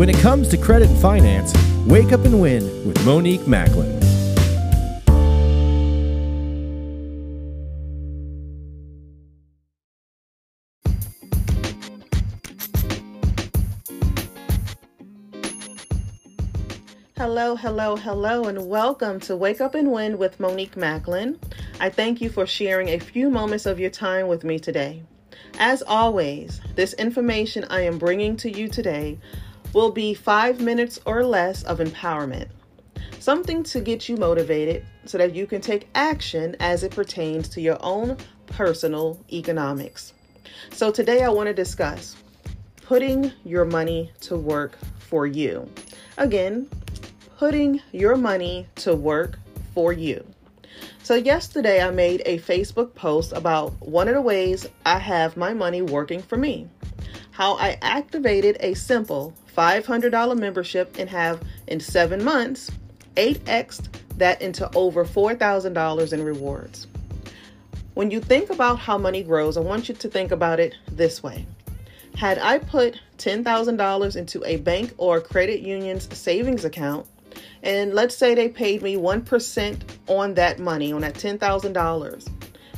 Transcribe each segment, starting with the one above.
When it comes to credit and finance, wake up and win with Monique Macklin. Hello, hello, hello, and welcome to Wake Up and Win with Monique Macklin. I thank you for sharing a few moments of your time with me today. As always, this information I am bringing to you today will be five minutes or less of empowerment. Something to get you motivated so that you can take action as it pertains to your own personal economics. So, today I want to discuss putting your money to work for you. Again, putting your money to work for you. So, yesterday I made a Facebook post about one of the ways I have my money working for me. How I activated a simple $500 membership and have in seven months 8x that into over $4,000 in rewards. When you think about how money grows, I want you to think about it this way. Had I put $10,000 into a bank or credit union's savings account, and let's say they paid me 1% on that money, on that $10,000.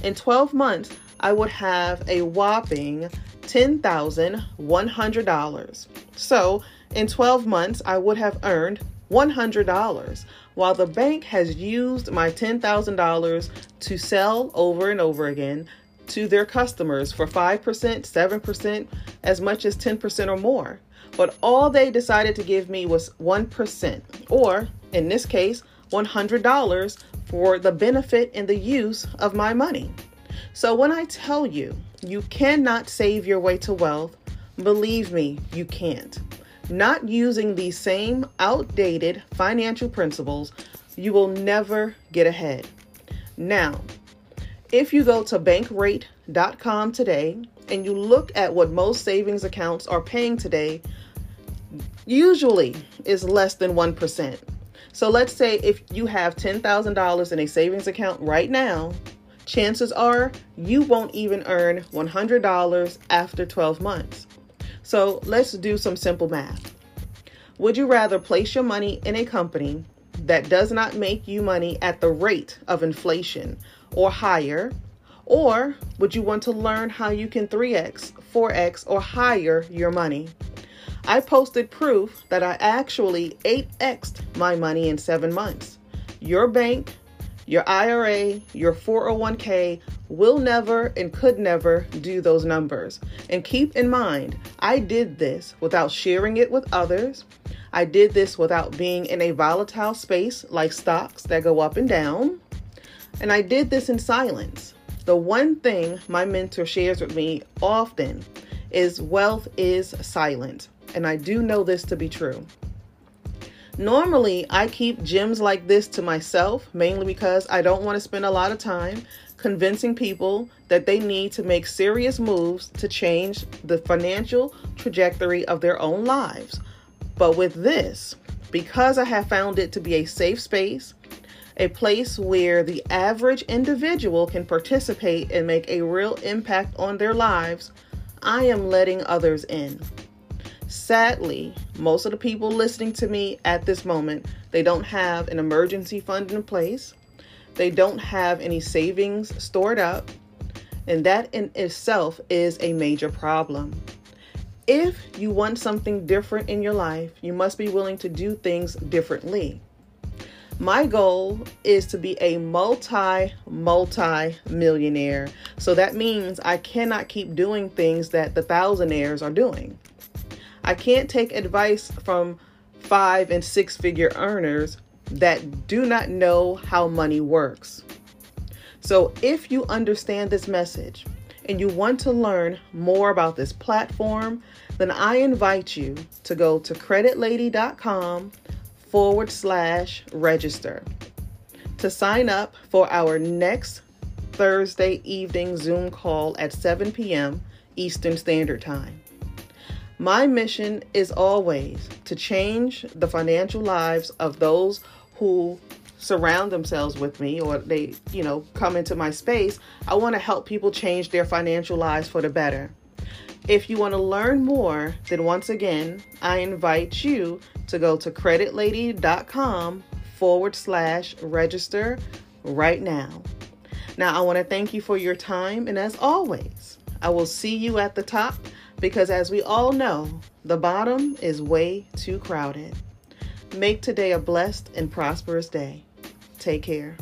In 12 months, I would have a whopping $10,100. So, in 12 months, I would have earned $100, while the bank has used my $10,000 to sell over and over again to their customers for 5%, 7%, as much as 10% or more but all they decided to give me was 1%, or in this case, $100 for the benefit and the use of my money. So when I tell you you cannot save your way to wealth, believe me, you can't. Not using these same outdated financial principles, you will never get ahead. Now, if you go to bankrate.com today and you look at what most savings accounts are paying today, usually is less than 1%. So let's say if you have $10,000 in a savings account right now, chances are you won't even earn $100 after 12 months. So let's do some simple math. Would you rather place your money in a company that does not make you money at the rate of inflation or higher? Or would you want to learn how you can 3x, 4x, or higher your money? I posted proof that I actually 8x'd my money in seven months. Your bank, your IRA, your 401k will never and could never do those numbers. And keep in mind, I did this without sharing it with others. I did this without being in a volatile space like stocks that go up and down. And I did this in silence. The one thing my mentor shares with me often is wealth is silent and I do know this to be true. Normally, I keep gems like this to myself, mainly because I don't want to spend a lot of time convincing people that they need to make serious moves to change the financial trajectory of their own lives. But with this, because I have found it to be a safe space, a place where the average individual can participate and make a real impact on their lives, I am letting others in. Sadly, most of the people listening to me at this moment, they don't have an emergency fund in place. They don't have any savings stored up, and that in itself is a major problem. If you want something different in your life, you must be willing to do things differently. My goal is to be a multi, multi millionaire. So that means I cannot keep doing things that the thousandaires are doing. I can't take advice from five and six figure earners that do not know how money works. So, if you understand this message and you want to learn more about this platform, then I invite you to go to creditlady.com forward slash register to sign up for our next Thursday evening Zoom call at 7 p.m. Eastern Standard Time. My mission is always to change the financial lives of those who surround themselves with me or they, you know, come into my space. I want to help people change their financial lives for the better. If you want to learn more, then once again, I invite you to go to creditlady.com forward slash register right now. Now, I want to thank you for your time, and as always, I will see you at the top because, as we all know, the bottom is way too crowded. Make today a blessed and prosperous day. Take care.